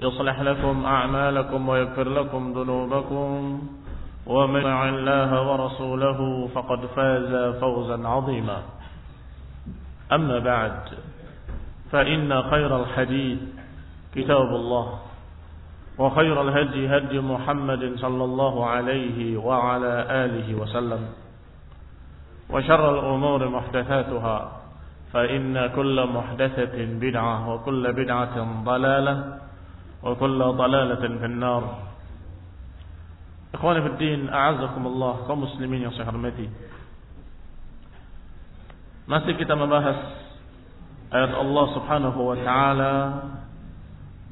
يصلح لكم أعمالكم ويغفر لكم ذنوبكم ومن الله ورسوله فقد فاز فوزا عظيما. أما بعد فإن خير الحديث كتاب الله وخير الهدي هدي محمد صلى الله عليه وعلى آله وسلم وشر الأمور محدثاتها فإن كل محدثة بدعة وكل بدعة ضلالة وكل ضلالة في النار إخواني في الدين أعزكم الله kaum muslimin yang saya hormati Masih kita membahas ayat Allah Subhanahu wa taala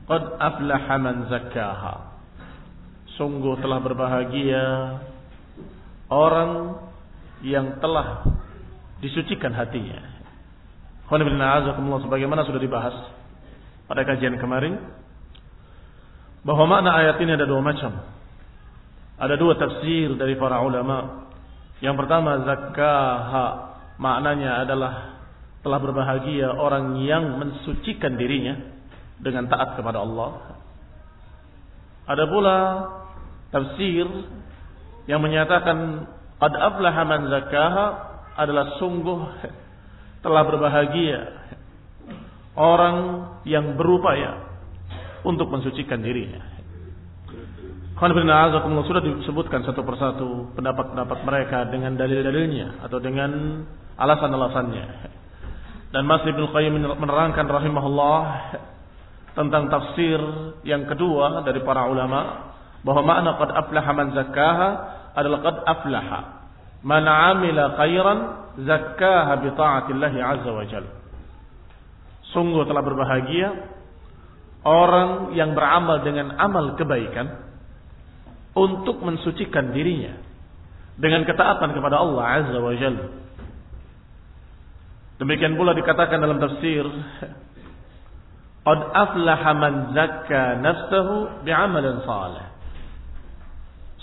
Qad aflaha man zakkaha Sungguh telah berbahagia orang yang telah disucikan hatinya. Khana bin a'azakumullah sebagaimana sudah dibahas pada kajian kemarin bahwa makna ayat ini ada dua macam. Ada dua tafsir dari para ulama. Yang pertama zakkaha maknanya adalah telah berbahagia orang yang mensucikan dirinya dengan taat kepada Allah. Ada pula tafsir yang menyatakan qad aflaha man zakkaha adalah sungguh telah berbahagia orang yang berupaya untuk mensucikan dirinya. sudah disebutkan satu persatu pendapat-pendapat mereka dengan dalil-dalilnya atau dengan alasan-alasannya. Dan Mas Ibnu Qayyim menerangkan rahimahullah tentang tafsir yang kedua dari para ulama bahwa makna qad aflaha man zakkaha adalah qad aflaha man amila khairan zakkaha bi taatillahi azza wa jalla. Sungguh telah berbahagia orang yang beramal dengan amal kebaikan untuk mensucikan dirinya dengan ketaatan kepada Allah azza wa jalla. Demikian pula dikatakan dalam tafsir Qad aflaha man zakka nafsahu bi'amalin salih.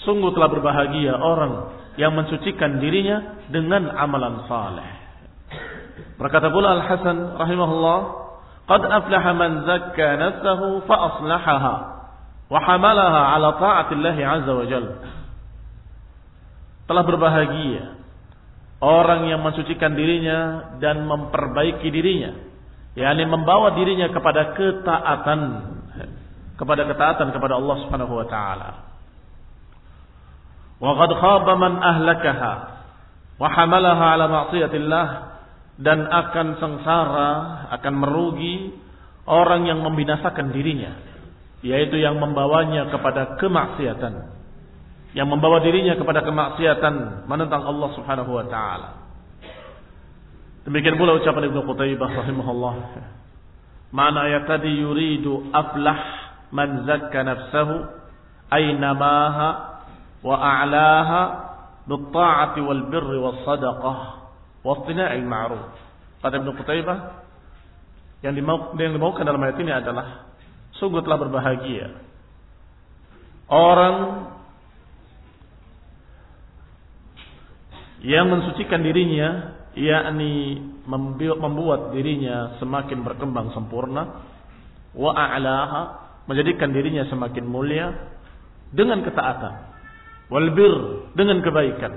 Sungguh telah berbahagia orang yang mensucikan dirinya dengan amalan saleh. Berkata pula Al-Hasan rahimahullah, Qad أفلح man zakka نفسه fa وحملها على طاعة الله عز وجل. Telah berbahagia orang yang mensucikan dirinya dan memperbaiki dirinya, yakni membawa dirinya kepada ketaatan kepada ketaatan kepada Allah Subhanahu wa taala. Wa qad khaba man ahlakaha wa hamalaha ala ma'siyatillah dan akan sengsara, akan merugi orang yang membinasakan dirinya, yaitu yang membawanya kepada kemaksiatan, yang membawa dirinya kepada kemaksiatan menentang Allah Subhanahu wa taala. Demikian pula ucapan Ibnu Qutaibah rahimahullah. Mana ayat tadi yuridu aflah man zakka nafsahu ainamaha wa a'laha bi wal birri was sadaqah wastina'il ma'ruf. Kata Ibnu Qutaibah yang dimau yang dimaukan dalam ayat ini adalah sungguh telah berbahagia orang yang mensucikan dirinya yakni membuat dirinya semakin berkembang sempurna wa a'laha menjadikan dirinya semakin mulia dengan ketaatan walbir dengan kebaikan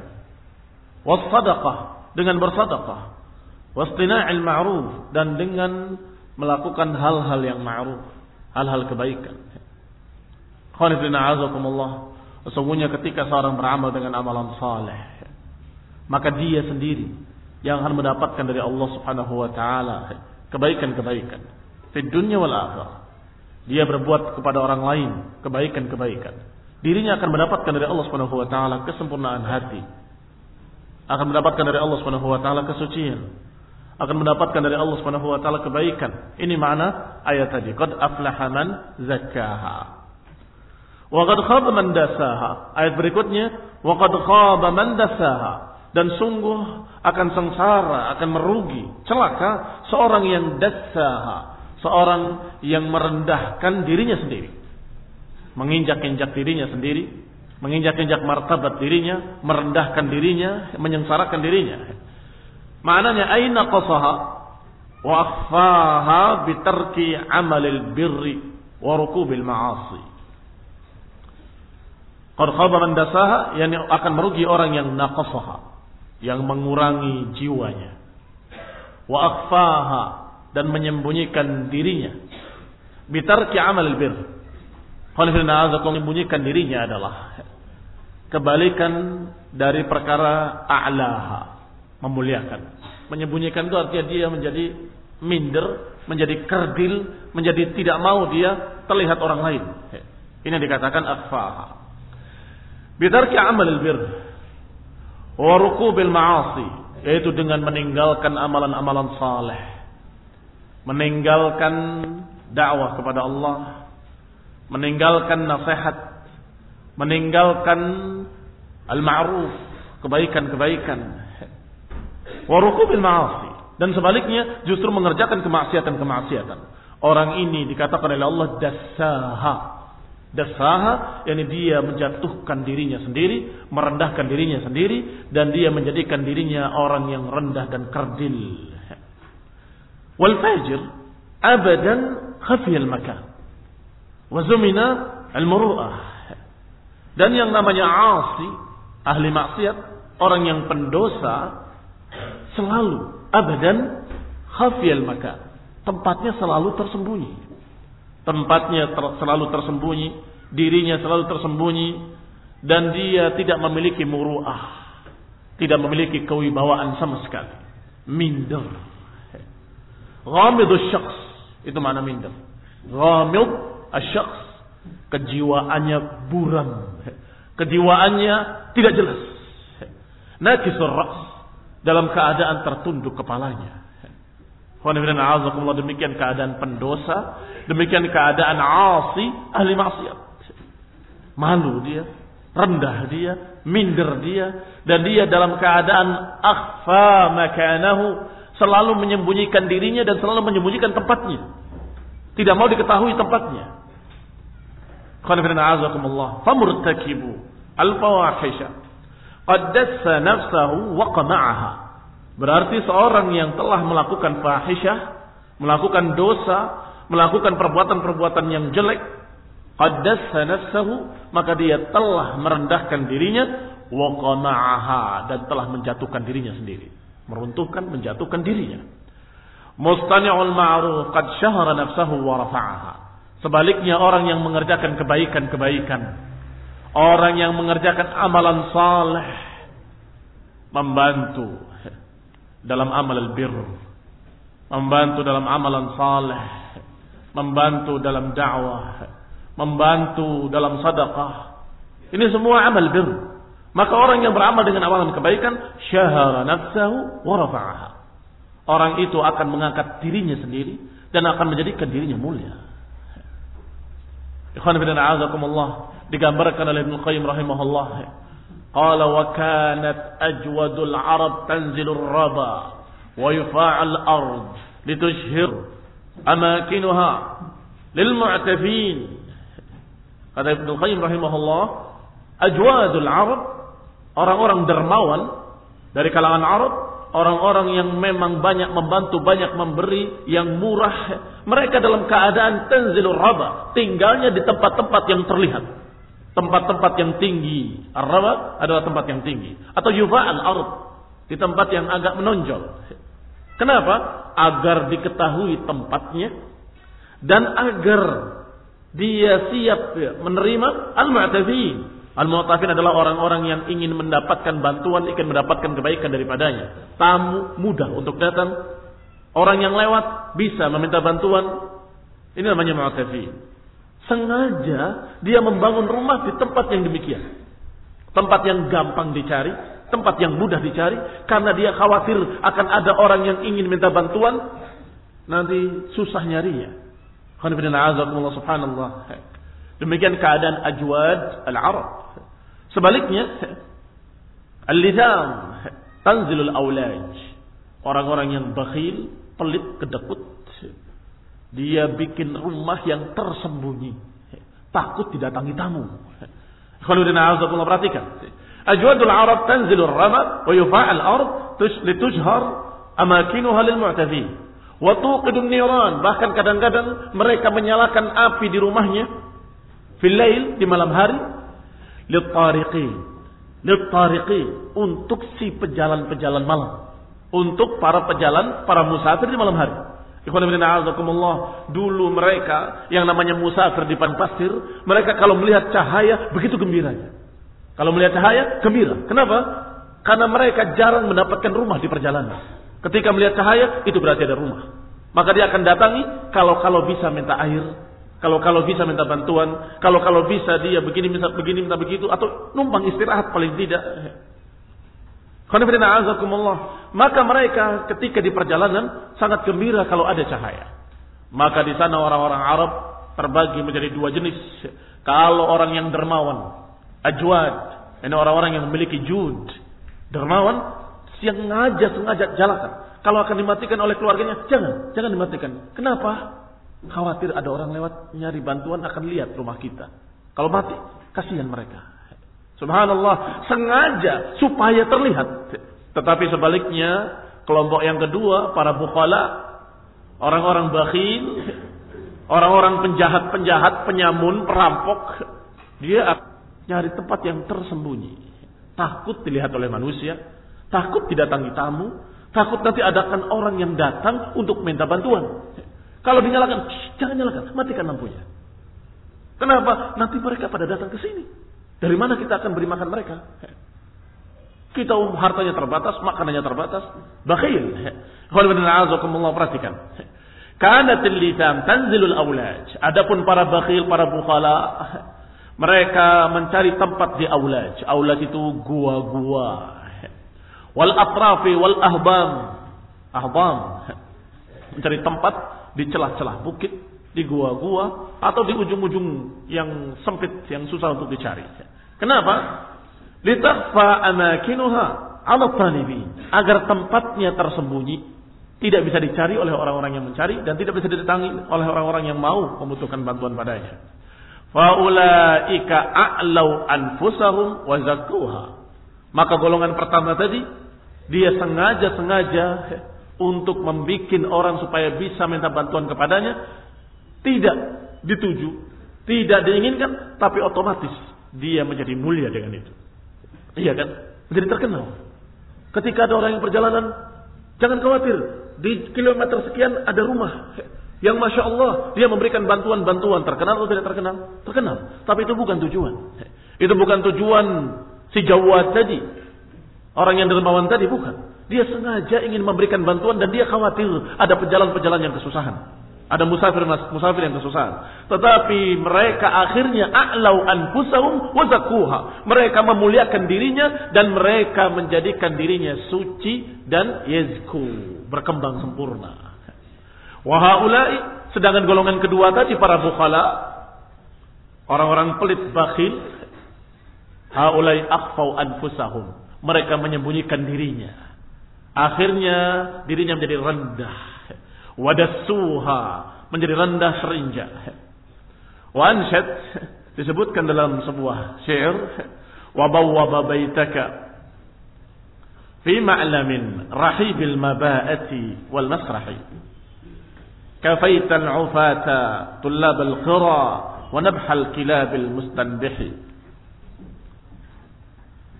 was sadaqah dengan bersedekah wastina'il ma'ruf dan dengan melakukan hal-hal yang ma'ruf hal-hal kebaikan Khonifina azakumullah Sesungguhnya ketika seorang beramal dengan amalan saleh, maka dia sendiri yang akan mendapatkan dari Allah Subhanahu wa taala kebaikan-kebaikan di dunia wal akhirah. Dia berbuat kepada orang lain kebaikan-kebaikan. Dirinya akan mendapatkan dari Allah Subhanahu wa taala kesempurnaan hati. Akan mendapatkan dari Allah Subhanahu wa taala kesucian. Akan mendapatkan dari Allah Subhanahu wa taala kebaikan. Ini makna ayat tadi. Qad aflaha man zakkaha. Wa qad khaba man dasaha. Ayat berikutnya, wa qad khaba man dasaha dan sungguh akan sengsara, akan merugi, celaka seorang yang dasaha, seorang yang merendahkan dirinya sendiri. Menginjak-injak dirinya sendiri, menginjak-injak martabat dirinya, merendahkan dirinya, menyengsarakan dirinya. Maknanya aina qasaha wa akhfaha bitarki amalil birri wa rukubil ma'asi. Qad khaba man dasaha yani akan merugi orang yang naqasaha yang mengurangi jiwanya. Wa akhfaha dan menyembunyikan dirinya. Bitarki amal bir. Menyembunyikan dirinya adalah kebalikan dari perkara a'laha, memuliakan. Menyembunyikan itu artinya dia menjadi minder, menjadi kerdil, menjadi tidak mau dia terlihat orang lain. Ini yang dikatakan akhfaha. Bitarki amal bir warukubil ma'asi yaitu dengan meninggalkan amalan-amalan saleh meninggalkan dakwah kepada Allah meninggalkan nasihat meninggalkan al-ma'ruf kebaikan-kebaikan warukubil ma'asi dan sebaliknya justru mengerjakan kemaksiatan-kemaksiatan orang ini dikatakan oleh Allah dasaha Dasaha, yakni dia menjatuhkan dirinya sendiri, merendahkan dirinya sendiri, dan dia menjadikan dirinya orang yang rendah dan kerdil. Wal fajir abadan khafiyal makan. Wazumina al-muru'ah. Dan yang namanya asi, ahli maksiat, orang yang pendosa, selalu abadan khafiyal makan. Tempatnya selalu tersembunyi tempatnya ter, selalu tersembunyi, dirinya selalu tersembunyi, dan dia tidak memiliki muruah, tidak memiliki kewibawaan sama sekali. Minder. Ghamidus syakhs, itu mana minder. Ghamid asyakhs, kejiwaannya buram. Kejiwaannya tidak jelas. Nakisur ras, dalam keadaan tertunduk kepalanya demikian keadaan pendosa, demikian keadaan asi, ahli maksiat. Malu dia, rendah dia, minder dia, dan dia dalam keadaan akhfa makanahu, selalu menyembunyikan dirinya dan selalu menyembunyikan tempatnya. Tidak mau diketahui tempatnya. Famurtakibu. Berarti seorang yang telah melakukan fahisyah, melakukan dosa, melakukan perbuatan-perbuatan yang jelek, maka dia telah merendahkan dirinya dan telah menjatuhkan dirinya sendiri. Meruntuhkan, menjatuhkan dirinya. Mustani'ul ma'ruf qad syahara nafsahu wa rafa'aha. Sebaliknya orang yang mengerjakan kebaikan-kebaikan, orang yang mengerjakan amalan saleh, membantu dalam amal albir, membantu dalam amalan saleh, membantu dalam dakwah, membantu dalam sedekah. Ini semua amal bir. Maka orang yang beramal dengan amalan kebaikan, syahara nafsahu wa rafa'aha. Orang itu akan mengangkat dirinya sendiri dan akan menjadikan dirinya mulia. Ikhwan bin a'azakumullah digambarkan oleh Ibnu Qayyim rahimahullah. Qala wa kanat ajwadul Arab tanzilur raba wa yufa'al ard litushhir amakinuha lil mu'tafin. Kata Ibnu Qayyim rahimahullah, ajwadul Arab orang-orang dermawan dari kalangan Arab orang-orang yang memang banyak membantu, banyak memberi, yang murah, mereka dalam keadaan tanzilur raba, tinggalnya di tempat-tempat yang terlihat. Tempat-tempat yang tinggi. Ar-raba adalah tempat yang tinggi. Atau yufa'al ard, di tempat yang agak menonjol. Kenapa? Agar diketahui tempatnya dan agar dia siap menerima al-mu'tazin Al-Mu'tafin adalah orang-orang yang ingin mendapatkan bantuan, ingin mendapatkan kebaikan daripadanya. Tamu mudah untuk datang. Orang yang lewat bisa meminta bantuan. Ini namanya Mu'tafin. Sengaja dia membangun rumah di tempat yang demikian. Tempat yang gampang dicari, tempat yang mudah dicari. Karena dia khawatir akan ada orang yang ingin minta bantuan. Nanti susah nyarinya. Subhanallah. Demikian keadaan ajwad al-Arab. Sebaliknya, al-lidam tanzilul awlaj. Orang-orang yang bakhil, pelit, kedekut. Dia bikin rumah yang tersembunyi. Takut didatangi tamu. Khaludina azakullah perhatikan. Ajwadul Arab tanzilul rama wa yufa'al ard litujhar amakinuha lil mu'tadhin. Wa tuqidun niran. Bahkan kadang-kadang mereka menyalakan api di rumahnya Filail di malam hari litariqin. Litariqin untuk si pejalan-pejalan malam. Untuk para pejalan, para musafir di malam hari. Dulu mereka yang namanya musafir di padang pasir, mereka kalau melihat cahaya begitu gembiranya. Kalau melihat cahaya, gembira. Kenapa? Karena mereka jarang mendapatkan rumah di perjalanan. Ketika melihat cahaya, itu berarti ada rumah. Maka dia akan datangi kalau kalau bisa minta air, kalau kalau bisa minta bantuan, kalau kalau bisa dia begini minta begini minta begitu atau numpang istirahat paling tidak. Maka mereka ketika di perjalanan sangat gembira kalau ada cahaya. Maka di sana orang-orang Arab terbagi menjadi dua jenis. Kalau orang yang dermawan, ajwad, ini orang-orang yang memiliki jud, dermawan, sengaja sengaja jalakan. Kalau akan dimatikan oleh keluarganya, jangan, jangan dimatikan. Kenapa? Khawatir ada orang lewat nyari bantuan akan lihat rumah kita. Kalau mati, kasihan mereka. Subhanallah, sengaja supaya terlihat. Tetapi sebaliknya, kelompok yang kedua, para bukhala, orang-orang bakhil, orang-orang penjahat-penjahat, penyamun, perampok, dia nyari tempat yang tersembunyi. Takut dilihat oleh manusia, takut didatangi tamu, takut nanti adakan orang yang datang untuk minta bantuan. Kalau dinyalakan, jangan nyalakan, matikan lampunya. Kenapa? Nanti mereka pada datang ke sini. Dari mana kita akan beri makan mereka? Kita hartanya terbatas, makanannya terbatas. Bakhil. Kalau perhatikan. Karena litam tanzilul awlaj. Adapun para bakhil, para bukhala, mereka mencari tempat di awlaj. Awlaj itu gua-gua. Wal atrafi wal ahbam. Ahbam. Mencari tempat di celah-celah bukit, di gua-gua, atau di ujung-ujung yang sempit, yang susah untuk dicari. Kenapa? Litakfa amakinuha ala talibin. Agar tempatnya tersembunyi. Tidak bisa dicari oleh orang-orang yang mencari dan tidak bisa didatangi oleh orang-orang yang mau membutuhkan bantuan padanya. Faulaika a'lau anfusahum wa. Maka golongan pertama tadi dia sengaja-sengaja untuk membuat orang supaya bisa minta bantuan kepadanya tidak dituju, tidak diinginkan, tapi otomatis dia menjadi mulia dengan itu. Iya kan? Menjadi terkenal. Ketika ada orang yang perjalanan, jangan khawatir, di kilometer sekian ada rumah yang masya Allah dia memberikan bantuan-bantuan terkenal atau tidak terkenal? Terkenal. Tapi itu bukan tujuan. Itu bukan tujuan si Jawad tadi. Orang yang dermawan tadi bukan. Dia sengaja ingin memberikan bantuan dan dia khawatir ada pejalan-pejalan yang kesusahan. Ada musafir musafir yang kesusahan. Tetapi mereka akhirnya a'lau anfusahum wa. Mereka memuliakan dirinya dan mereka menjadikan dirinya suci dan yazku, berkembang sempurna. Wa haula'i sedangkan golongan kedua tadi para bukhala orang-orang pelit bakhil haulai akhfau anfusahum. Mereka menyembunyikan dirinya Akhirnya dirinya menjadi rendah. Wadassuha. Menjadi rendah serinja. Wansyad disebutkan dalam sebuah syair. Wabawwaba baitaka. fi ma'lamin rahibil maba'ati wal masrahi ufata tullab al-qira wa nabhal kilab al-mustanbihi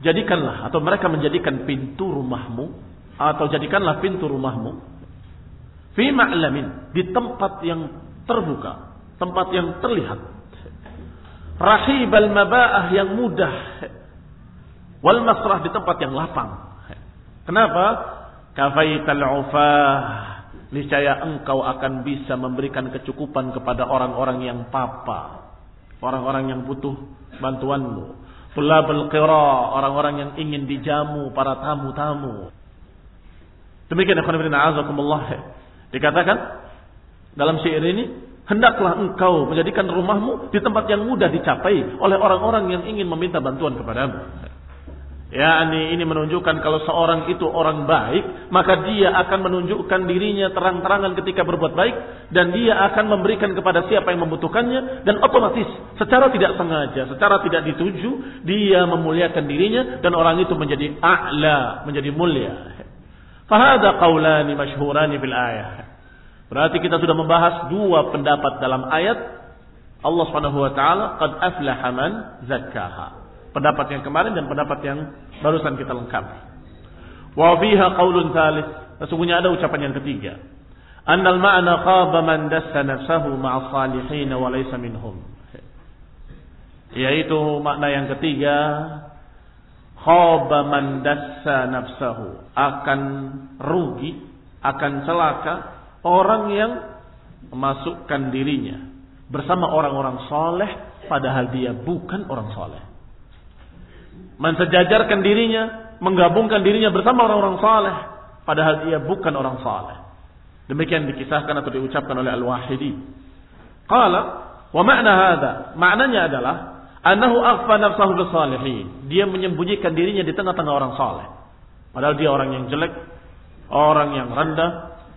jadikanlah atau mereka menjadikan pintu rumahmu atau jadikanlah pintu rumahmu fi ma'lamin di tempat yang terbuka tempat yang terlihat rahibal maba'ah yang mudah wal masrah di tempat yang lapang Kenapa? Kafaital ufah. Niscaya engkau akan bisa memberikan kecukupan kepada orang-orang yang papa. Orang-orang yang butuh bantuanmu. Tulabul orang-orang yang ingin dijamu para tamu-tamu. Demikian ikhwan fillah azakumullah. Dikatakan dalam syair ini, hendaklah engkau menjadikan rumahmu di tempat yang mudah dicapai oleh orang-orang yang ingin meminta bantuan kepadamu. Ya, ini, menunjukkan kalau seorang itu orang baik, maka dia akan menunjukkan dirinya terang-terangan ketika berbuat baik dan dia akan memberikan kepada siapa yang membutuhkannya dan otomatis secara tidak sengaja, secara tidak dituju, dia memuliakan dirinya dan orang itu menjadi a'la, menjadi mulia. Fahada qaulani masyhurani bil ayah. Berarti kita sudah membahas dua pendapat dalam ayat Allah Subhanahu wa taala qad aflaha man zakkaha. Pendapat yang kemarin dan pendapat yang barusan kita lengkapi. Wa fiha qaulun thalith. Sesungguhnya ada ucapan yang ketiga. Annal ma'na khaba man dassa nafsahu ma'a salihin wa laysa minhum. Yaitu makna yang ketiga khaba man dassa nafsahu akan rugi akan celaka orang yang memasukkan dirinya bersama orang-orang soleh padahal dia bukan orang soleh mensejajarkan dirinya, menggabungkan dirinya bersama orang-orang saleh, padahal dia bukan orang saleh. Demikian dikisahkan atau diucapkan oleh Al-Wahidi. Qala, wa ma'na hadha, maknanya adalah annahu akhfa nafsahu bisalihin. Dia menyembunyikan dirinya di tengah-tengah orang saleh. Padahal dia orang yang jelek, orang yang rendah,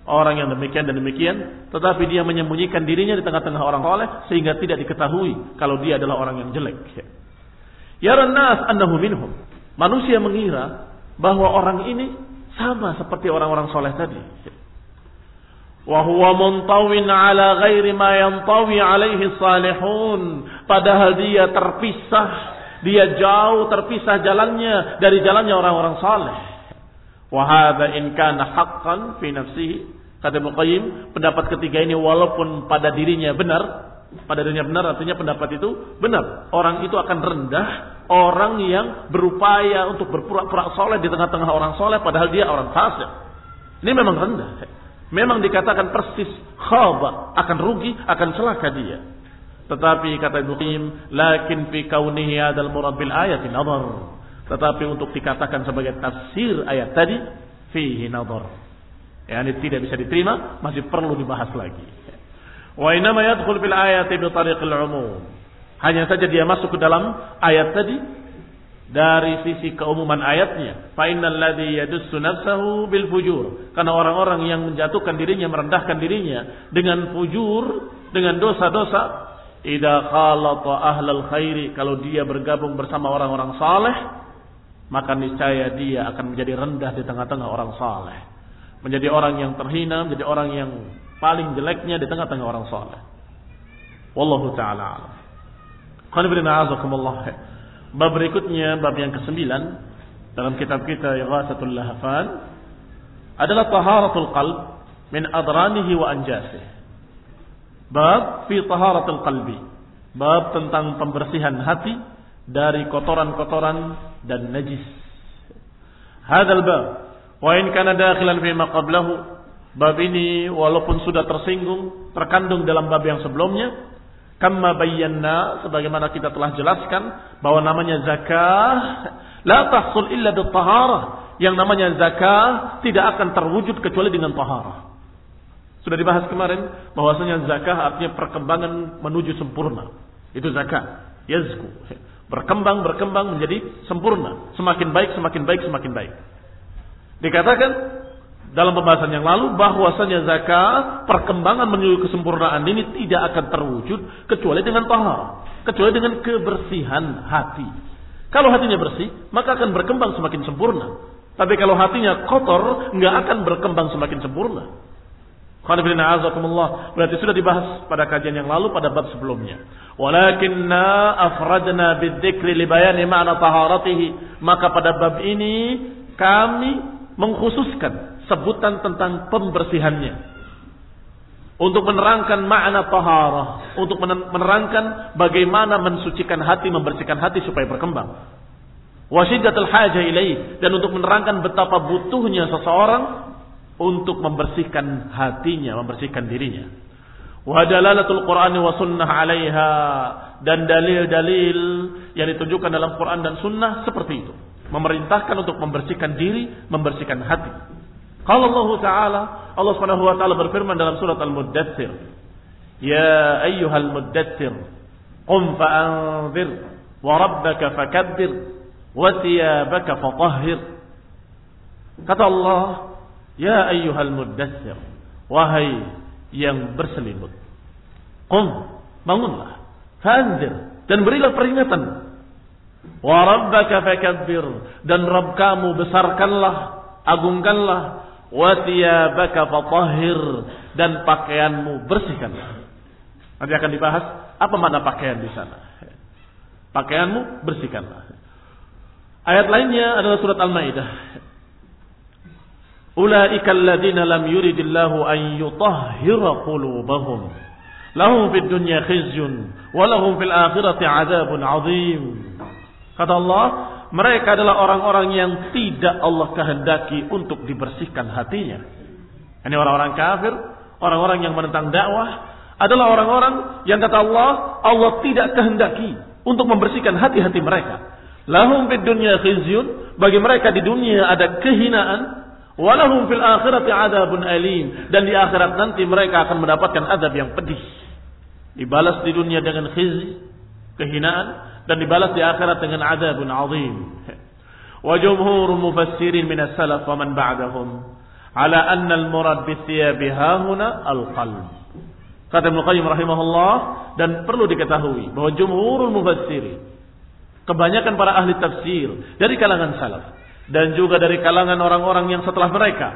orang yang demikian dan demikian, tetapi dia menyembunyikan dirinya di tengah-tengah orang saleh sehingga tidak diketahui kalau dia adalah orang yang jelek. Yaran nas annahu minhum. Manusia mengira bahwa orang ini sama seperti orang-orang soleh tadi. Wahuwa muntawin ala ghairi ma yantawi alaihi salihun. Padahal dia terpisah, dia jauh terpisah jalannya dari jalannya orang-orang saleh. Wahada in kana haqqan fi. Kata Ibnu pendapat ketiga ini walaupun pada dirinya benar, pada dirinya benar artinya pendapat itu benar. Orang itu akan rendah, orang yang berupaya untuk berpura-pura soleh di tengah-tengah orang soleh padahal dia orang fasik. Ini memang rendah. Memang dikatakan persis khaba, akan rugi, akan celaka dia. Tetapi kata Ibnu Qayyim, lakin fi kaunihi adal murabil ayat nadhar. Tetapi untuk dikatakan sebagai tafsir ayat tadi, fihi nadhar. Ya, ini tidak bisa diterima, masih perlu dibahas lagi. Wa inama yadkhul fil ayati bi tariqil umum. Hanya saja dia masuk ke dalam ayat tadi dari sisi keumuman ayatnya. Fa innal ladzi yadussu nafsahu bil fujur. Karena orang-orang yang menjatuhkan dirinya, merendahkan dirinya dengan fujur, dengan dosa-dosa, idza khalata ahlal khairi, kalau dia bergabung bersama orang-orang saleh, maka niscaya dia akan menjadi rendah di tengah-tengah orang saleh. Menjadi orang yang terhina, menjadi orang yang paling jeleknya di tengah-tengah orang soleh. Wallahu taala alam. Bab berikutnya, bab yang kesembilan dalam kitab kita Ighathatul Lahafan adalah taharatul qalb min adranihi wa anjasih. Bab fi taharatul qalbi. Bab tentang pembersihan hati dari kotoran-kotoran dan najis. Hadal bab wa in kana dakhilan fi ma qablahu Bab ini walaupun sudah tersinggung, terkandung dalam bab yang sebelumnya, kama bayyana sebagaimana kita telah jelaskan bahwa namanya zakah la tahsul illa taharah. Yang namanya zakah tidak akan terwujud kecuali dengan taharah. Sudah dibahas kemarin bahwasanya zakah artinya perkembangan menuju sempurna. Itu zakah. Yazku. Berkembang berkembang menjadi sempurna, semakin baik semakin baik semakin baik. Dikatakan dalam pembahasan yang lalu bahwasanya zakat perkembangan menuju kesempurnaan ini tidak akan terwujud kecuali dengan tahar, kecuali dengan kebersihan hati. Kalau hatinya bersih, maka akan berkembang semakin sempurna. Tapi kalau hatinya kotor, nggak akan berkembang semakin sempurna. Berarti sudah dibahas pada kajian yang lalu pada bab sebelumnya. Walakinna afradna bidzikri li bayani ma'na taharatihi. Maka pada bab ini kami mengkhususkan sebutan tentang pembersihannya. Untuk menerangkan makna taharah, untuk menerangkan bagaimana mensucikan hati, membersihkan hati supaya berkembang. Wasyiddatul hajah ilaih dan untuk menerangkan betapa butuhnya seseorang untuk membersihkan hatinya, membersihkan dirinya. Wa dalalatul Quran wa sunnah 'alaiha dan dalil-dalil yang ditunjukkan dalam Quran dan sunnah seperti itu. Memerintahkan untuk membersihkan diri, membersihkan hati. Kalau Allah Ta'ala, Allah Subhanahu wa taala berfirman dalam surat Al-Muddatsir, "Ya ayyuhal muddatsir, qum fa'anzir wa rabbaka fakabbir wa thiyabaka fatahhir." Kata Allah, Ya ayyuhal muddassir. Wahai yang berselimut. Qum. Bangunlah. Fanzir. Dan berilah peringatan. Wa rabbaka fakabbir. Dan Rabb kamu besarkanlah. Agungkanlah. Wa fatahhir. Dan pakaianmu bersihkanlah. Nanti akan dibahas apa makna pakaian di sana. Pakaianmu bersihkanlah. Ayat lainnya adalah surat Al-Maidah Ulaika alladziina lam yuridillahu an yutahhira qulubahum. Lahum fid dunya khizyun wa lahum fil akhirati adzabun adzim. Kata Allah, mereka adalah orang-orang yang tidak Allah kehendaki untuk dibersihkan hatinya. Ini orang-orang kafir, orang-orang yang menentang dakwah adalah orang-orang yang kata Allah, Allah tidak kehendaki untuk membersihkan hati-hati mereka. Lahum fid dunya khizyun, bagi mereka di dunia ada kehinaan, Walahum fil akhirati adabun alim. Dan di akhirat nanti mereka akan mendapatkan adab yang pedih. Dibalas di dunia dengan khizi, kehinaan. Dan dibalas di akhirat dengan adabun azim. Wa jumhur mufassirin min as-salaf wa man ba'dahum. Ala anna al-murad bithiyabi hahuna al-qalb. Kata Ibn Qayyim rahimahullah. Dan perlu diketahui bahwa jumhurul mufassirin. Kebanyakan para ahli tafsir dari kalangan salaf dan juga dari kalangan orang-orang yang setelah mereka.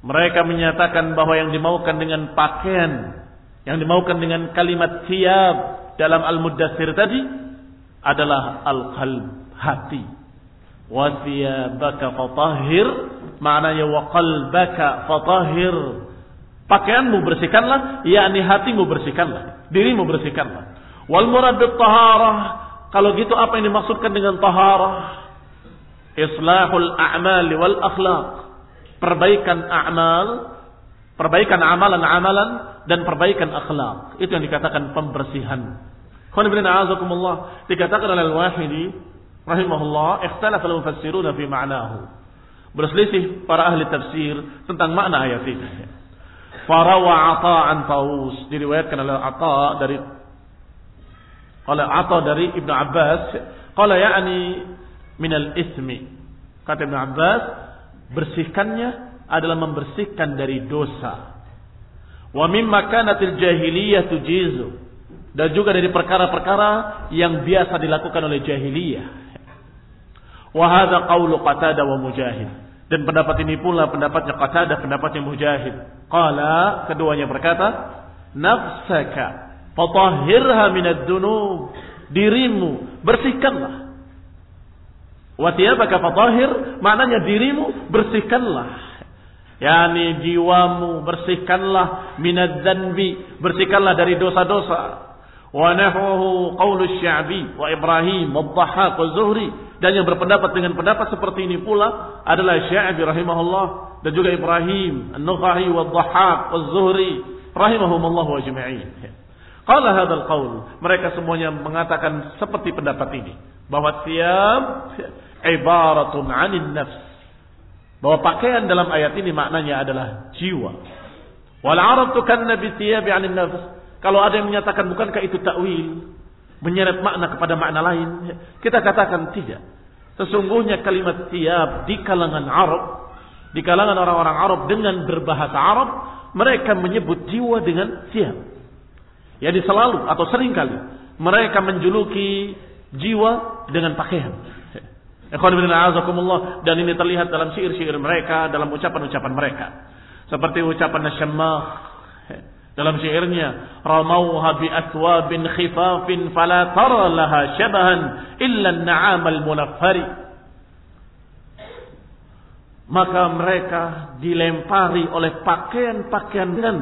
Mereka menyatakan bahwa yang dimaukan dengan pakaian, yang dimaukan dengan kalimat siap dalam Al-Muddathir tadi adalah al-qalb, hati. Wa thiyabaka fatahhir, maknanya wa qalbaka fatahhir. Pakaianmu bersihkanlah, yakni hatimu bersihkanlah, dirimu bersihkanlah. Wal murad taharah, kalau gitu apa yang dimaksudkan dengan taharah? Islahul a'mali wal akhlaq. Perbaikan a'mal perbaikan amalan-amalan dan perbaikan akhlak itu yang dikatakan pembersihan. Qul a'azakumullah dikatakan oleh Al-Wahidi rahimahullah ikhtalafa al-mufassirun fi ma'nahu. Berselisih para ahli tafsir tentang makna ayat ini. Farawa ata'an taus diriwayatkan oleh Ata dari oleh Ata dari Ibnu Abbas. Qala ya'ni minal ismi. Kata Ibn Abbas, bersihkannya adalah membersihkan dari dosa. Wa mimma kanatil jahiliyah tujizu. Dan juga dari perkara-perkara yang biasa dilakukan oleh jahiliyah. Wa hadha qawlu qatada wa mujahid. Dan pendapat ini pula pendapatnya qatada, pendapatnya mujahid. Qala, keduanya berkata, nafsaka fatahhirha minad dunub. Dirimu bersihkanlah Watiyabaka fatahir maknanya dirimu bersihkanlah. Yani jiwamu bersihkanlah minad dzanbi, bersihkanlah dari dosa-dosa. Wa nahwahu qaulu Sya'bi wa Ibrahim wa Zuhri dan yang berpendapat dengan pendapat seperti ini pula adalah Sya'bi rahimahullah dan juga Ibrahim An-Nukhahi wa Dhahhak wa Zuhri rahimahumullah wa jami'in. Qala hadzal qaul, mereka semuanya mengatakan seperti pendapat ini bahwa tiap ibaratun anin nafs. Bahwa pakaian dalam ayat ini maknanya adalah jiwa. Wal Arab tukanna bi thiyabi anin nafs. Kalau ada yang menyatakan bukankah itu takwil, menyeret makna kepada makna lain, kita katakan tidak. Sesungguhnya kalimat tiap di kalangan Arab, di kalangan orang-orang Arab dengan berbahasa Arab, mereka menyebut jiwa dengan tiap. Jadi selalu atau sering kali mereka menjuluki jiwa dengan pakaian. Dan ini terlihat dalam syair-syair mereka, dalam ucapan-ucapan mereka. Seperti ucapan Nasyammah dalam syairnya, "Ramauha bi athwabin khifafin fala tara laha shabahan illa an-na'am al-munaffari." Maka mereka dilempari oleh pakaian-pakaian dan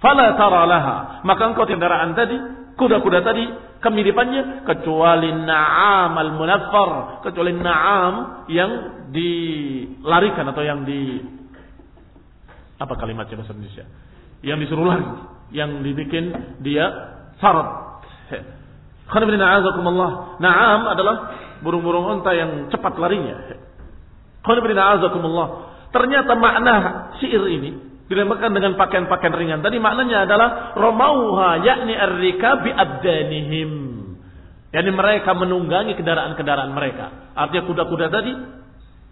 fala tara laha. Maka engkau kendaraan tadi, kuda-kuda tadi kemiripannya kecuali na'am al-munaffar, kecuali na'am yang dilarikan atau yang di apa kalimatnya bahasa Indonesia? Yang disuruh lari, yang dibikin dia syarat. Na'am adalah burung-burung unta yang cepat larinya. Ternyata makna syair ini dinamakan dengan pakaian-pakaian ringan. Tadi maknanya adalah romauha yakni ar-rika bi abdanihim. Yani mereka menunggangi kendaraan-kendaraan mereka. Artinya kuda-kuda tadi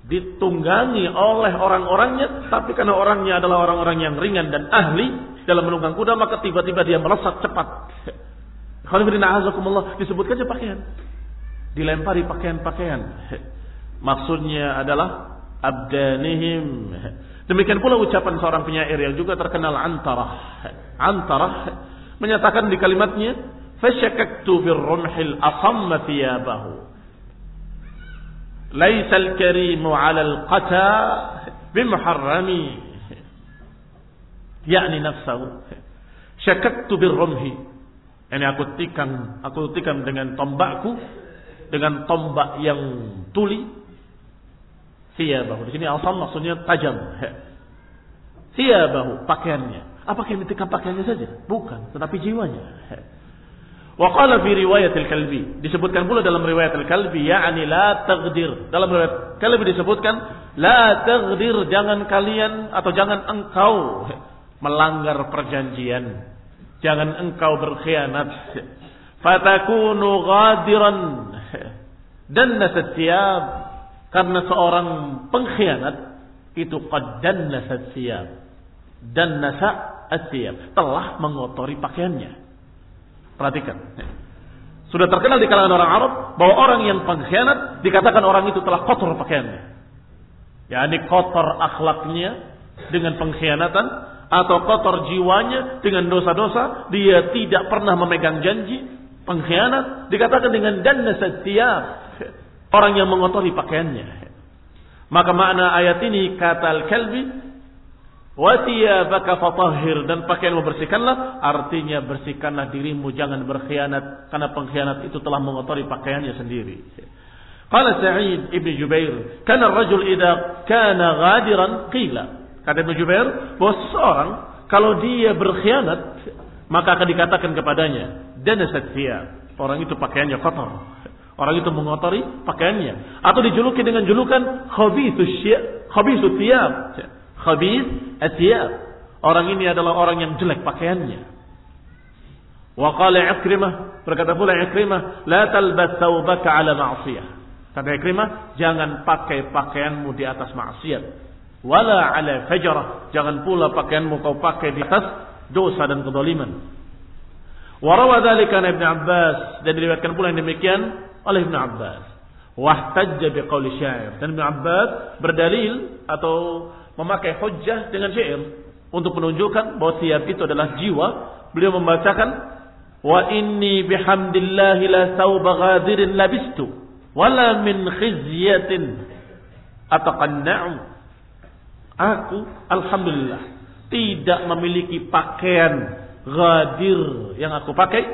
ditunggangi oleh orang-orangnya, tapi karena orangnya adalah orang-orang yang ringan dan ahli dalam menunggang kuda, maka tiba-tiba dia melesat cepat. Kalau disebutkan saja pakaian. Dilempari pakaian-pakaian. Maksudnya adalah abdanihim Demikian pula ucapan seorang penyair yang juga terkenal antarah. Antarah menyatakan di kalimatnya, "Fasyakaktu birrumhil asamma thiyabahu." Laisa al-karimu 'ala al-qata bimuharrami. Yakni nafsahu. Syakaktu birrumhi. Ini aku tikam, aku tikam dengan tombakku dengan tombak yang tuli Thiyabahu. Di sini asam maksudnya tajam. Thiyabahu, pakaiannya. Apakah yang ditikam pakaiannya saja? Bukan, tetapi jiwanya. Wa qala fi riwayat al-kalbi. Disebutkan pula dalam riwayat al-kalbi, yakni la tagdir. Dalam riwayat kalbi disebutkan, la tagdir, jangan kalian atau jangan engkau melanggar perjanjian. Jangan engkau berkhianat. Fatakunu ghadiran dan nasatiyab karena seorang pengkhianat itu nasa siyab. Dan nasa asyab. Telah mengotori pakaiannya. Perhatikan. Sudah terkenal di kalangan orang Arab bahwa orang yang pengkhianat dikatakan orang itu telah kotor pakaiannya. Ya, ini kotor akhlaknya dengan pengkhianatan atau kotor jiwanya dengan dosa-dosa, dia tidak pernah memegang janji, pengkhianat dikatakan dengan dan nasatiyab, Orang yang mengotori pakaiannya. Maka makna ayat ini kata al-kalbi baka fatahhir dan pakaianmu bersihkanlah artinya bersihkanlah dirimu jangan berkhianat karena pengkhianat itu telah mengotori pakaiannya sendiri. Qala Sa'id Ibn Jubair, kana rajul idza kana ghadiran qila. Kata Ibn Jubair bahwa seseorang kalau dia berkhianat maka akan dikatakan kepadanya dan. Orang itu pakaiannya kotor. Orang itu mengotori pakaiannya. Atau dijuluki dengan julukan khabithu thiyab. Khabith athiyab. Orang ini adalah orang yang jelek pakaiannya. Wa qala Ikrimah, berkata pula Ikrimah, la talbas thawbaka ala ma'siyah. Kata Ikrimah, jangan pakai pakaianmu di atas maksiat. Wala ala fajrah, jangan pula pakaianmu kau pakai di atas dosa dan kedoliman. Warawa dzalika Ibn Abbas dan diriwayatkan pula yang demikian oleh Ibn Abbas. Wahtajja biqauli syair. Dan Ibn Abbas berdalil atau memakai hujjah dengan syair untuk menunjukkan bahwa siap itu adalah jiwa. Beliau membacakan wa inni bihamdillahi la thawba ghadirin labistu wala min khizyatin ataqanna'u. Aku alhamdulillah tidak memiliki pakaian ghadir yang aku pakai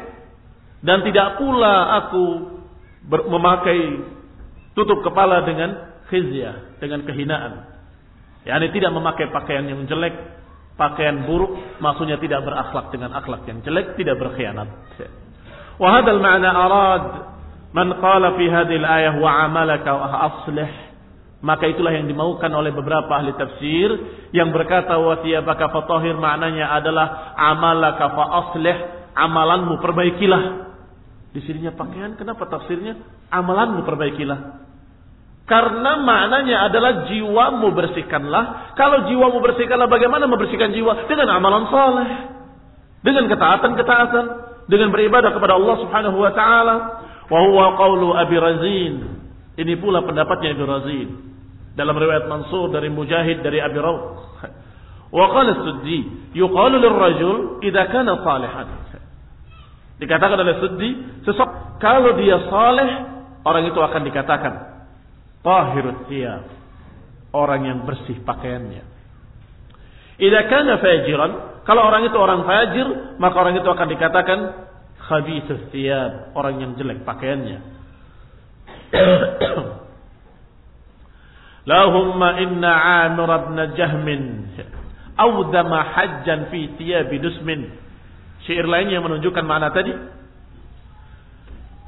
dan tidak pula aku memakai tutup kepala dengan khizyah, dengan kehinaan. Yani tidak memakai pakaian yang jelek, pakaian buruk, maksudnya tidak berakhlak dengan akhlak yang jelek, tidak berkhianat. Wa hadzal ma'na arad man qala fi al-ayah wa 'amalaka wa aslih maka itulah yang dimaukan oleh beberapa ahli tafsir yang berkata wa thiyabaka fatahir maknanya adalah amalaka fa aslih amalanmu perbaikilah di sininya pakaian, kenapa tafsirnya? Amalanmu perbaikilah. Karena maknanya adalah jiwamu bersihkanlah. Kalau jiwamu bersihkanlah, bagaimana membersihkan jiwa? Dengan amalan saleh. Dengan ketaatan-ketaatan. Dengan beribadah kepada Allah subhanahu wa ta'ala. Wa huwa qawlu Abi Razin. Ini pula pendapatnya Ibnu Razin. Dalam riwayat Mansur dari Mujahid dari Abi Rawh. Wa qala Suddi, yuqalu lirrajul idza kana salihan. Dikatakan oleh Suddi, sesok kalau dia saleh, orang itu akan dikatakan tahirut thiyab. Orang yang bersih pakaiannya. Idza kana fajiran, kalau orang itu orang fajir, maka orang itu akan dikatakan khabithus thiyab, orang yang jelek pakaiannya. Lahumma inna Amir ibn Jahmin awdama hajjan fi thiyabi dusmin. Syair lainnya yang menunjukkan makna tadi.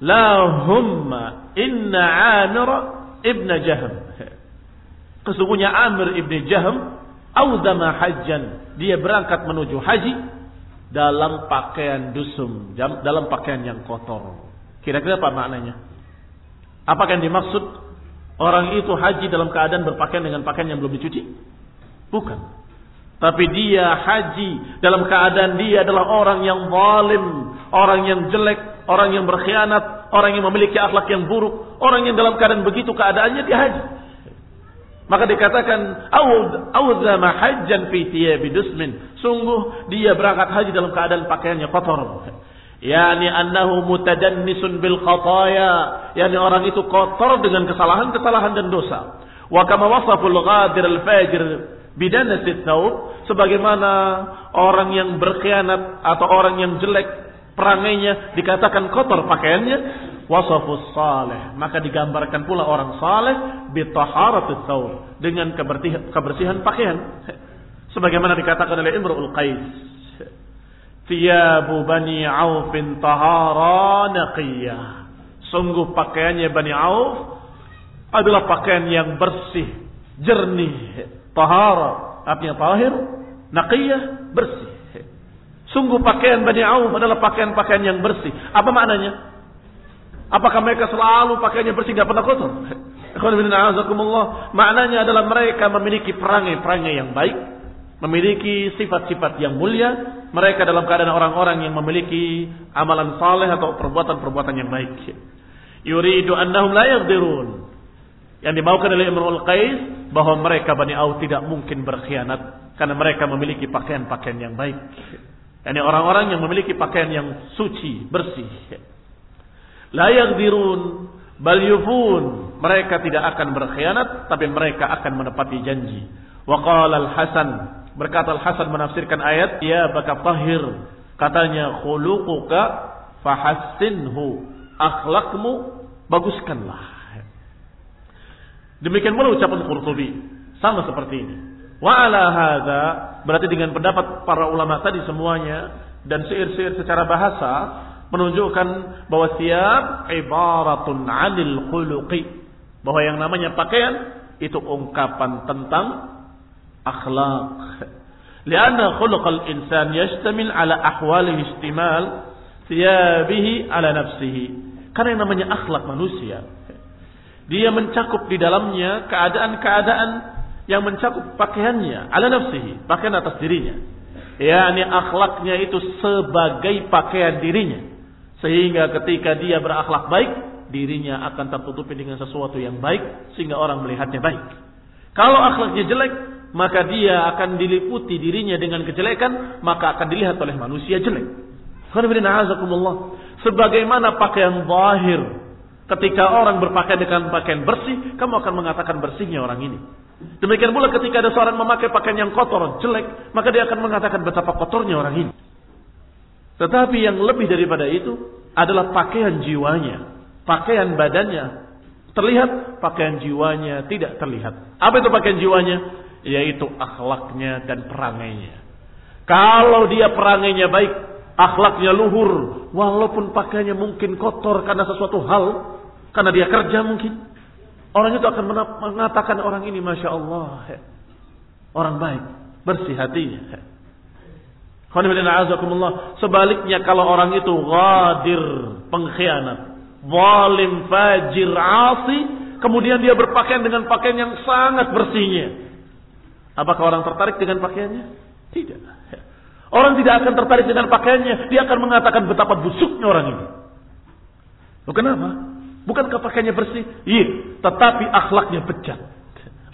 Lahumma inna Amir ibn Jahm. Kesungguhnya Amir ibn Jahm awdama hajjan. Dia berangkat menuju haji dalam pakaian dusum, dalam pakaian yang kotor. Kira-kira apa maknanya? Apakah yang dimaksud orang itu haji dalam keadaan berpakaian dengan pakaian yang belum dicuci? Bukan. Tapi dia haji dalam keadaan dia adalah orang yang zalim, orang yang jelek, orang yang berkhianat, orang yang memiliki akhlak yang buruk, orang yang dalam keadaan begitu keadaannya dia haji. Maka dikatakan awzama hajjan fi thiyabi dusmin. Sungguh dia berangkat haji dalam keadaan pakaiannya kotor. Yani annahu mutadannisun bil khataya. Yani orang itu kotor dengan kesalahan-kesalahan dan dosa. Wa kama wasaful ghadir al fajir bidanasit thawb sebagaimana orang yang berkhianat atau orang yang jelek perangainya dikatakan kotor pakaiannya wasafus salih maka digambarkan pula orang saleh bitaharatus thawb dengan kebersihan pakaian sebagaimana dikatakan oleh Imrul Qais Thiyabu Bani Aufin tahara. Sungguh pakaiannya Bani Auf adalah pakaian yang bersih, jernih, tahara, artinya tahir, naqiyah, bersih. Sungguh pakaian Bani Auf adalah pakaian-pakaian yang bersih. Apa maknanya? Apakah mereka selalu pakaiannya bersih, tidak pernah kotor? Maknanya adalah mereka memiliki perangai-perangai yang baik, memiliki sifat-sifat yang mulia, mereka dalam keadaan orang-orang yang memiliki amalan saleh atau perbuatan-perbuatan yang baik. Yuridu annahum la. Yang dimaukan oleh Imrul Qais bahwa mereka Bani Auf tidak mungkin berkhianat karena mereka memiliki pakaian-pakaian yang baik. Yani orang-orang yang memiliki pakaian yang suci, bersih. La yaqdirun bal yufun. Mereka tidak akan berkhianat tapi mereka akan menepati janji. Wa al-Hasan Berkata Al-Hasan menafsirkan ayat, ya baka tahir. Katanya khuluquka fahassinhu. Akhlakmu baguskanlah. Demikian pula ucapan Qurtubi. Sama seperti ini. Wa ala hadha, berarti dengan pendapat para ulama tadi semuanya dan syair-syair secara bahasa menunjukkan bahwa siap ibaratun 'anil khuluqi. Bahwa yang namanya pakaian itu ungkapan tentang akhlak. Lianna khuluqal insan yashtamil ala ahwalihi istimal thiyabihi ala nafsihi. Karena yang namanya akhlak manusia. Dia mencakup di dalamnya keadaan-keadaan yang mencakup pakaiannya ala nafsihi, pakaian atas dirinya. yakni akhlaknya itu sebagai pakaian dirinya. Sehingga ketika dia berakhlak baik, dirinya akan tertutupi dengan sesuatu yang baik sehingga orang melihatnya baik. Kalau akhlaknya jelek, maka dia akan diliputi dirinya dengan kejelekan, maka akan dilihat oleh manusia jelek. Sebagaimana pakaian zahir. Ketika orang berpakaian dengan pakaian bersih, kamu akan mengatakan bersihnya orang ini. Demikian pula ketika ada seorang memakai pakaian yang kotor, jelek, maka dia akan mengatakan betapa kotornya orang ini. Tetapi yang lebih daripada itu adalah pakaian jiwanya, pakaian badannya. Terlihat pakaian jiwanya tidak terlihat. Apa itu pakaian jiwanya? yaitu akhlaknya dan perangainya. Kalau dia perangainya baik, akhlaknya luhur, walaupun pakaiannya mungkin kotor karena sesuatu hal, karena dia kerja mungkin, orang itu akan mengatakan orang ini masya Allah, orang baik, bersih hatinya. Sebaliknya kalau orang itu ghadir, pengkhianat, zalim, fajir, asi, kemudian dia berpakaian dengan pakaian yang sangat bersihnya. Apakah orang tertarik dengan pakaiannya? Tidak. Orang tidak akan tertarik dengan pakaiannya. Dia akan mengatakan betapa busuknya orang ini. Loh kenapa? Bukankah pakaiannya bersih? Iya, tetapi akhlaknya bejat.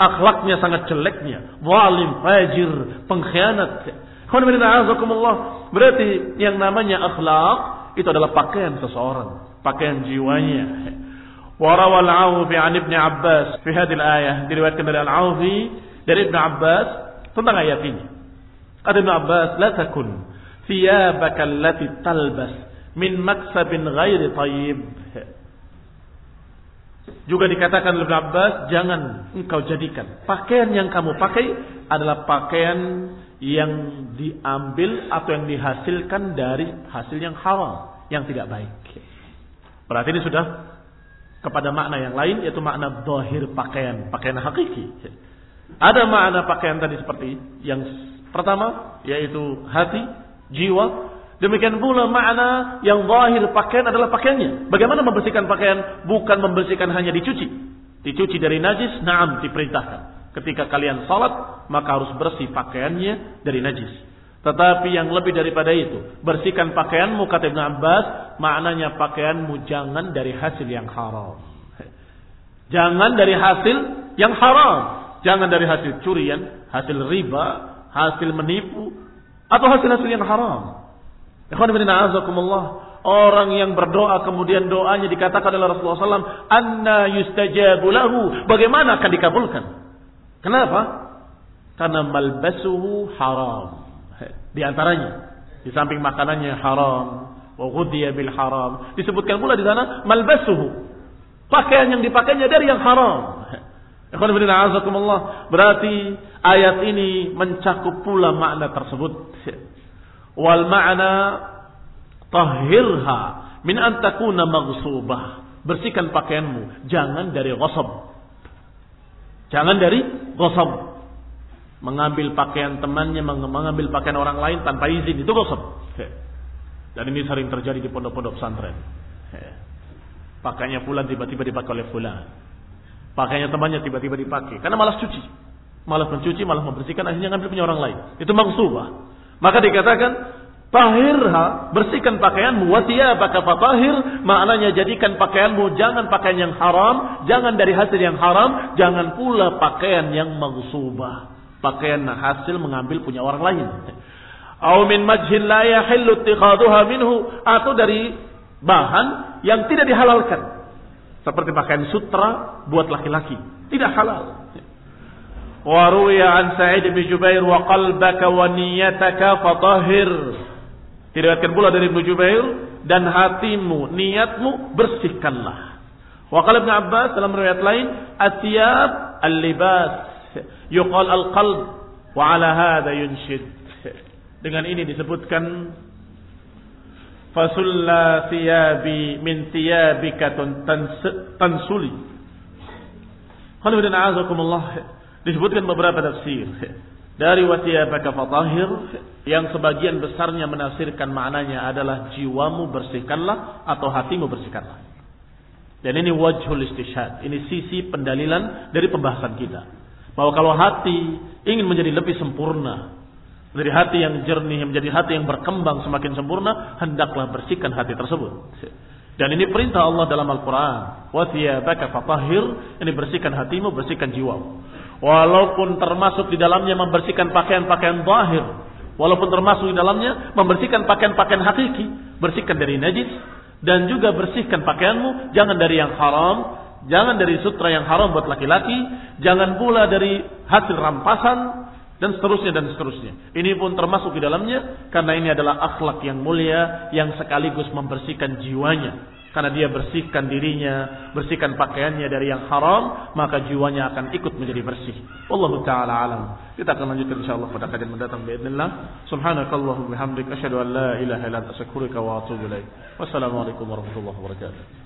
Akhlaknya sangat jeleknya. Zalim, fajir, pengkhianat. Berarti yang namanya akhlak itu adalah pakaian seseorang, pakaian jiwanya. Warawal Aufi an Ibn Abbas fi hadhihi ayah diriwayatkan dari Al-Aufi dari Ibn Abbas tentang ayat ini. Kata Ibn Abbas, "La takun thiyabaka allati talbas min maksabin ghairi tayyib." Juga dikatakan oleh Ibn Abbas, jangan engkau jadikan pakaian yang kamu pakai adalah pakaian yang diambil atau yang dihasilkan dari hasil yang haram, yang tidak baik. Berarti ini sudah kepada makna yang lain yaitu makna dohir pakaian, pakaian hakiki. Ada makna pakaian tadi seperti yang pertama yaitu hati, jiwa. Demikian pula makna yang zahir pakaian adalah pakaiannya. Bagaimana membersihkan pakaian? Bukan membersihkan hanya dicuci. Dicuci dari najis, naam diperintahkan. Ketika kalian salat, maka harus bersih pakaiannya dari najis. Tetapi yang lebih daripada itu, bersihkan pakaianmu kata Ibn Abbas, maknanya pakaianmu jangan dari hasil yang haram. Jangan dari hasil yang haram. Jangan dari hasil curian, hasil riba, hasil menipu, atau hasil-hasil yang haram. Orang yang berdoa kemudian doanya dikatakan oleh Rasulullah SAW, Anna yustajabu lahu. Bagaimana akan dikabulkan? Kenapa? Karena malbasuhu haram. Di antaranya, di samping makanannya haram, wa bil haram. Disebutkan pula di sana malbasuhu. Pakaian yang dipakainya dari yang haram. Berarti ayat ini mencakup pula makna tersebut. Wal makna tahhirha min an takuna maghsubah. Bersihkan pakaianmu, jangan dari ghasab. Jangan dari gosok. Mengambil pakaian temannya, mengambil pakaian orang lain tanpa izin. Itu gosok. Dan ini sering terjadi di pondok-pondok pesantren. Pakainya fulan tiba-tiba dipakai oleh fulan. Pakainya temannya tiba-tiba dipakai. Karena malas cuci. Malas mencuci, malas membersihkan, akhirnya ngambil punya orang lain. Itu maksubah. Maka dikatakan, Tahirha, bersihkan pakaianmu. baka fatahir, maknanya jadikan pakaianmu jangan pakaian yang haram, jangan dari hasil yang haram, jangan pula pakaian yang maghsubah. Pakaian hasil mengambil punya orang lain. Au min majhin la yahillu minhu atau dari bahan yang tidak dihalalkan. Seperti pakaian sutra buat laki-laki, tidak halal. Wa ruwiya an Sa'id bin Jubair wa qalbaka wa niyyataka fatahhir. Diriwayatkan pula dari Ibnu Jubair dan hatimu, niatmu bersihkanlah. Wa qala Ibnu Abbas dalam riwayat lain, atyab al-libas yuqal al-qalb wa ala hadha yunshid. Dengan ini disebutkan fasulla thiyabi min thiyabika tansuli. Qala disebutkan beberapa tafsir dari wasiyabaka fatahir yang sebagian besarnya menafsirkan maknanya adalah jiwamu bersihkanlah atau hatimu bersihkanlah. Dan ini wajhul istishad. Ini sisi pendalilan dari pembahasan kita. Bahwa kalau hati ingin menjadi lebih sempurna, menjadi hati yang jernih, menjadi hati yang berkembang semakin sempurna, hendaklah bersihkan hati tersebut. Dan ini perintah Allah dalam Al-Quran. Ini bersihkan hatimu, bersihkan jiwamu. Walaupun termasuk di dalamnya membersihkan pakaian-pakaian zahir. Walaupun termasuk di dalamnya membersihkan pakaian-pakaian hakiki. Bersihkan dari najis. Dan juga bersihkan pakaianmu. Jangan dari yang haram. Jangan dari sutra yang haram buat laki-laki. Jangan pula dari hasil rampasan Dan seterusnya dan seterusnya. Ini pun termasuk di dalamnya. Karena ini adalah akhlak yang mulia. Yang sekaligus membersihkan jiwanya karena dia bersihkan dirinya, bersihkan pakaiannya dari yang haram, maka jiwanya akan ikut menjadi bersih. Allah taala alam. Kita akan lanjutkan insyaallah pada kajian mendatang باذنillah. Subhanakallahumma bihamdik asyhadu an la ilaha illa anta astaghfiruka wa atubu ilaik. Wassalamualaikum warahmatullahi wabarakatuh.